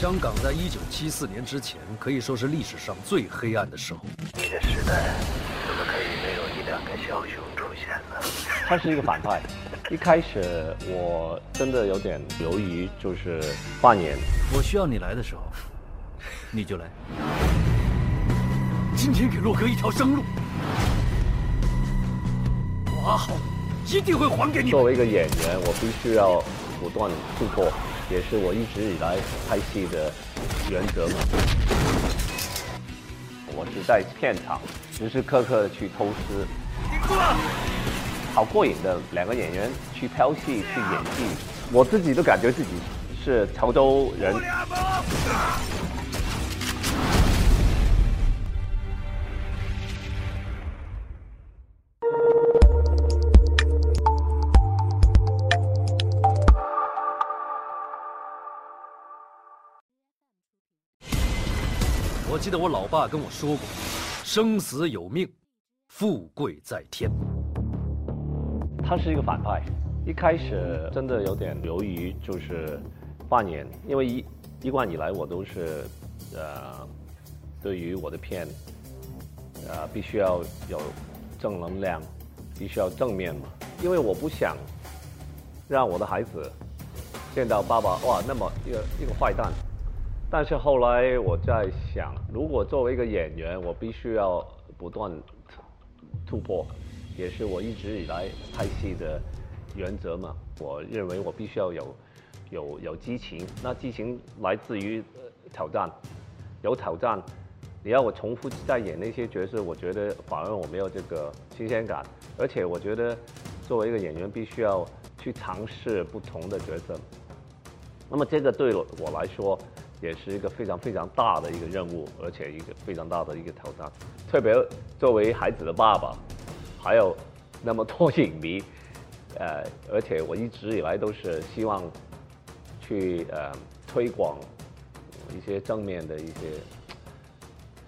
香港在一九七四年之前可以说是历史上最黑暗的时候。你的时代怎么可以没有一两个枭雄出现呢？他是一个反派。一开始我真的有点犹豫，就是扮演。我需要你来的时候，你就来。今天给洛哥一条生路，我阿豪一定会还给你。作为一个演员，我必须要不断突破。也是我一直以来拍戏的原则嘛。我是在片场时时刻刻去偷师，好过瘾的两个演员去拍戏去演戏，我自己都感觉自己是潮州人。记得我老爸跟我说过：“生死有命，富贵在天。”他是一个反派，一开始真的有点犹豫，就是扮演，因为一一贯以来我都是呃，对于我的片，呃，必须要有正能量，必须要正面嘛，因为我不想让我的孩子见到爸爸哇那么一个一个坏蛋。但是后来我在想，如果作为一个演员，我必须要不断突破，也是我一直以来拍戏的原则嘛。我认为我必须要有有有激情，那激情来自于挑战，有挑战。你要我重复再演那些角色，我觉得反而我没有这个新鲜感。而且我觉得作为一个演员，必须要去尝试不同的角色。那么这个对我来说。也是一个非常非常大的一个任务，而且一个非常大的一个挑战。特别作为孩子的爸爸，还有那么多影迷，呃，而且我一直以来都是希望去呃推广一些正面的一些，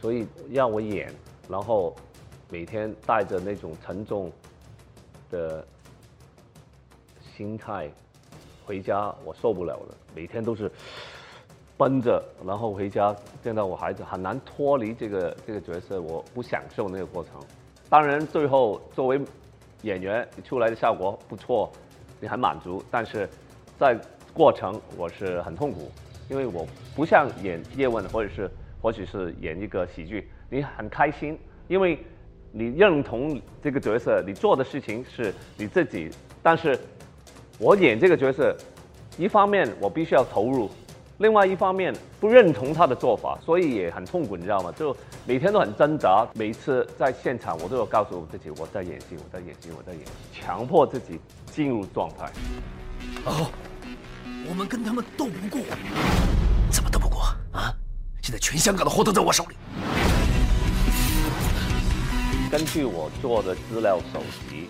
所以让我演，然后每天带着那种沉重的心态回家，我受不了了，每天都是。奔着，然后回家见到我孩子，很难脱离这个这个角色，我不享受那个过程。当然，最后作为演员出来的效果不错，你很满足。但是在过程我是很痛苦，因为我不像演叶问，或者是或许是演一个喜剧，你很开心，因为你认同这个角色，你做的事情是你自己。但是我演这个角色，一方面我必须要投入。另外一方面不认同他的做法，所以也很痛苦，你知道吗？就每天都很挣扎。每次在现场，我都要告诉我自己，我在演戏，我在演戏，我在演戏，强迫自己进入状态。哦，我们跟他们斗不过，怎么斗不过啊？现在全香港的货都在我手里。根据我做的资料搜集，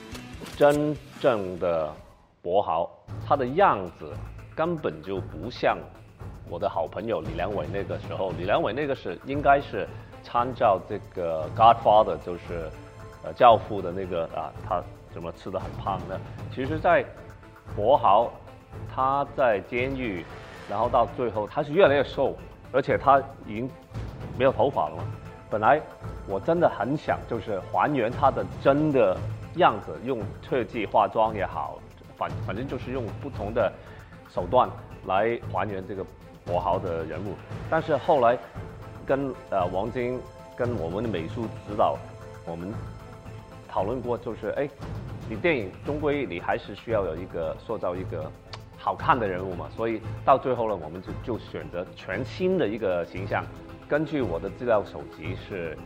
真正的博豪，他的样子根本就不像。我的好朋友李良伟那个时候，李良伟那个是应该是参照这个《Godfather》，就是呃教父的那个啊，他怎么吃的很胖呢？其实，在博豪他在监狱，然后到最后他是越来越瘦，而且他已经没有头发了嘛。本来我真的很想就是还原他的真的样子，用特技化妆也好，反反正就是用不同的手段来还原这个。博豪的人物，但是后来跟呃王晶跟我们的美术指导，我们讨论过，就是哎，你电影终归你还是需要有一个塑造一个好看的人物嘛，所以到最后呢，我们就就选择全新的一个形象。根据我的资料搜集，是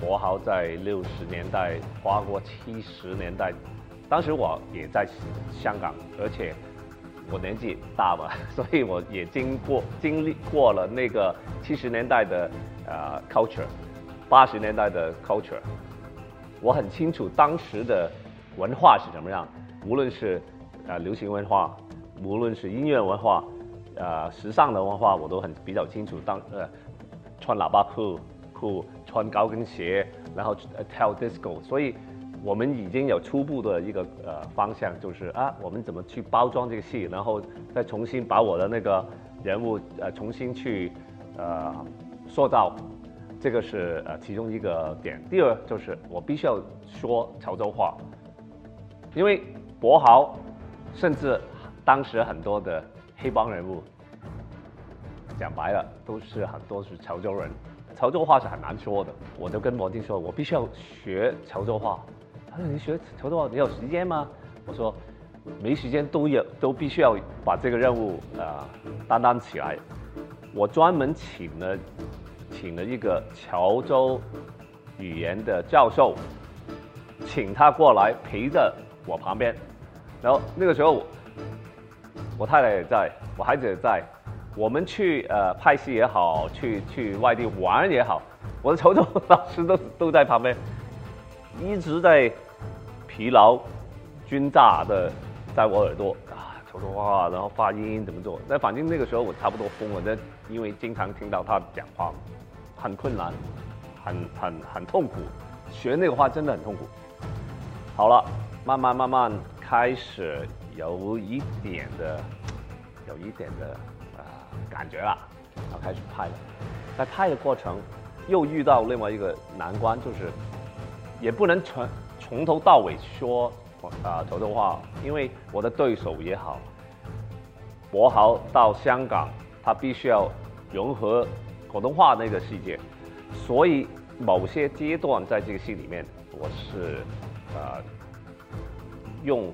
博豪在六十年代花过七十年代，当时我也在香港，而且。我年纪大嘛，所以我也经过经历过了那个七十年代的呃 culture，八十年代的 culture，我很清楚当时的文化是怎么样，无论是呃流行文化，无论是音乐文化，呃时尚的文化，我都很比较清楚。当呃穿喇叭裤裤，穿高跟鞋，然后呃跳 disco，所以。我们已经有初步的一个呃方向，就是啊，我们怎么去包装这个戏，然后再重新把我的那个人物呃重新去呃塑造，这个是呃其中一个点。第二就是我必须要说潮州话，因为博豪甚至当时很多的黑帮人物，讲白了都是很多是潮州人，潮州话是很难说的。我就跟魔镜说，我必须要学潮州话。他说你学潮州话你有时间吗？我说没时间都有都必须要把这个任务啊、担当起来。我专门请了请了一个潮州语言的教授，请他过来陪着我旁边。然后那个时候我我太太也在，我孩子也在，我们去呃拍戏也好，去去外地玩也好，我的潮州 老师都都在旁边，一直在疲劳均炸的在我耳朵啊潮州话，然后发音怎么做？那反正那个时候我差不多疯了，那因为经常听到他讲话，很困难，很很很痛苦，学那个话真的很痛苦。好了，慢慢慢慢开始有一点的，有一点的啊、感觉了，然后开始拍了。在拍的过程，又遇到另外一个难关，就是也不能全从头到尾说啊潮州话，因为我的对手也好，博豪到香港，他必须要融合普通话那个世界，所以某些阶段在这个戏里面，我是啊用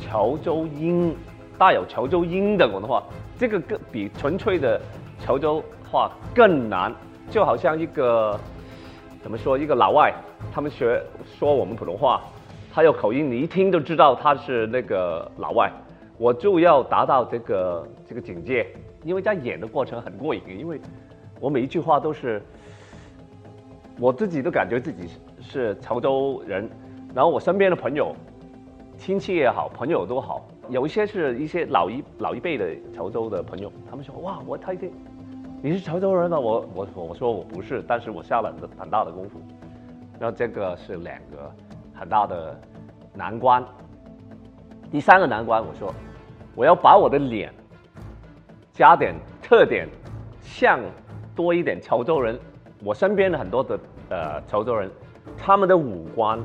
潮州音带有潮州音的广东话，这个更比纯粹的潮州话更难，就好像一个怎么说一个老外，他们学说我们普通话，他有口音，你一听就知道他是那个老外。我就要达到这个这个境界，因为在演的过程很过瘾，因为我每一句话都是我自己都感觉自己是是潮州人，然后我身边的朋友、亲戚也好，朋友都好，有一些是一些老一老一辈的潮州的朋友，他们说哇，我他一听你是潮州人吗？我我我说我不是，但是我下了很大的功夫，然后这个是两个很大的难关。第三个难关，我说我要把我的脸加点特点，像多一点潮州人。我身边的很多的呃潮州人，他们的五官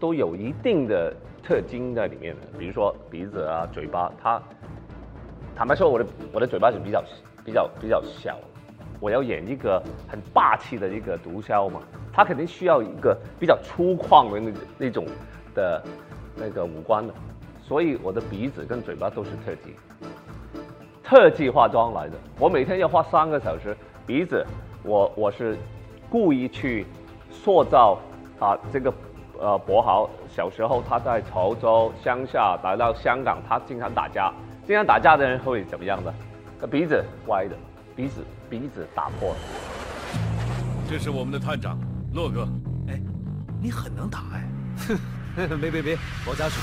都有一定的特征在里面的，比如说鼻子啊、嘴巴。他坦白说，我的我的嘴巴是比较比较比较小，我要演一个很霸气的一个毒枭嘛，他肯定需要一个比较粗犷的那那种的那个五官的。所以我的鼻子跟嘴巴都是特技，特技化妆来的。我每天要花三个小时，鼻子我我是故意去塑造啊这个呃博豪小时候他在潮州乡下来到香港，他经常打架，经常打架的人会怎么样的？鼻子歪的，鼻子鼻子打破了。这是我们的探长洛哥，哎，你很能打哎！哼，别别别，我家属。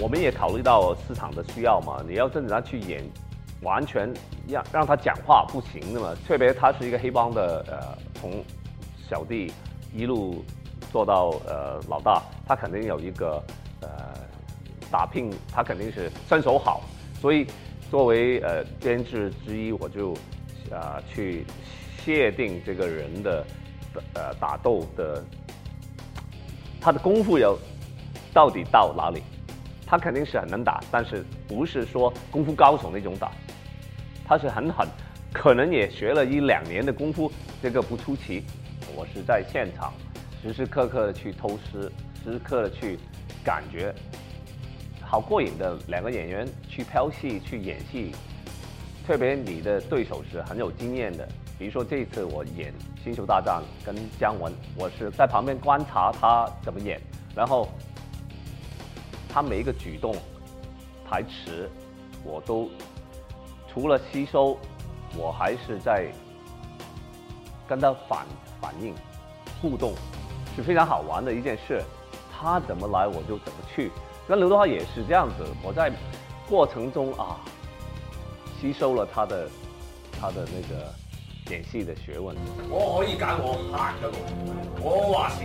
我们也考虑到市场的需要嘛，你要真的让去演，完全让让他讲话不行的嘛。特别他是一个黑帮的，呃，从小弟一路做到呃老大，他肯定有一个呃打拼，他肯定是身手好。所以作为呃监制之一，我就啊、呃、去界定这个人的呃打斗的他的功夫有到底到哪里。他肯定是很能打，但是不是说功夫高手那种打，他是很狠，可能也学了一两年的功夫，这个不出奇。我是在现场，时时刻刻的去偷师，时时刻的去感觉，好过瘾的两个演员去拍戏去演戏，特别你的对手是很有经验的，比如说这次我演《星球大战》跟姜文，我是在旁边观察他怎么演，然后。他每一个举动、台词，我都除了吸收，我还是在跟他反反应、互动，是非常好玩的一件事。他怎么来，我就怎么去。跟刘德华也是这样子，我在过程中啊，吸收了他的他的那个演戏的学問。我可以揀我拍嘅路，我話事。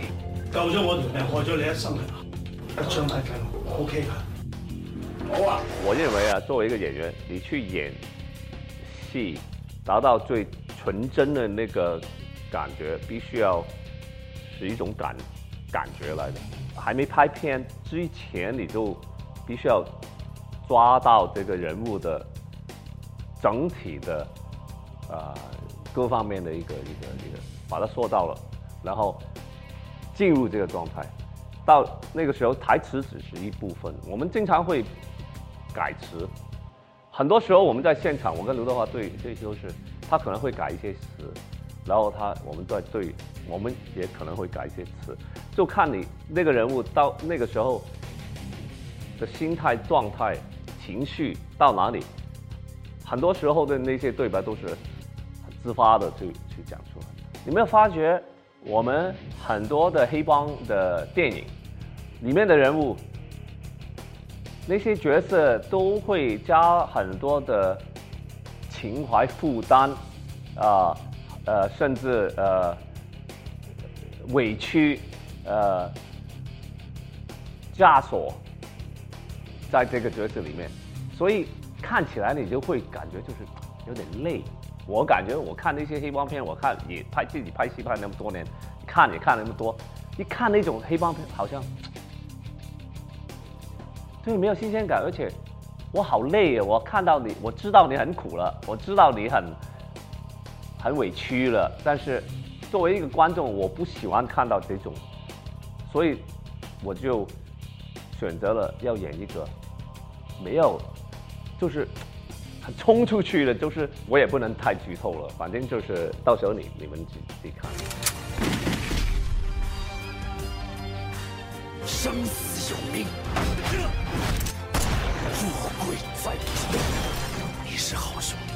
救咗我條命，害咗你一生？一張係計我 OK 㗎。我认为啊，作为一个演员，你去演戏，达到最纯真的那个感觉，必须要是一种感感觉来的。还没拍片之前，你就必须要抓到这个人物的整体的啊、各方面的一个一个一个，把它做到了，然后进入这个状态。到那个时候，台词只是一部分，我们经常会改词。很多时候我们在现场，我跟刘德华对对都是，他可能会改一些词，然后他我们在对，我们也可能会改一些词，就看你那个人物到那个时候的心态、状态、情绪到哪里。很多时候的那些对白都是自发的去去讲出来。你没有发觉，我们很多的黑帮的电影里面的人物，那些角色都会加很多的情怀负担，啊呃，甚至呃委屈，呃枷锁，在这个角色里面，所以看起来你就会感觉就是有点累。我感觉我看那些黑帮片，我看也拍自己拍戏拍那么多年，看也看那么多，一看那种黑帮片好像对没有新鲜感，而且我好累啊！我看到你，我知道你很苦了，我知道你很很委屈了，但是作为一个观众，我不喜欢看到这种，所以我就选择了要演一个没有，就是很冲出去的，就是我也不能太剧透了，反正就是到时候你你们自己看。生死有命，富贵在天。你是好兄弟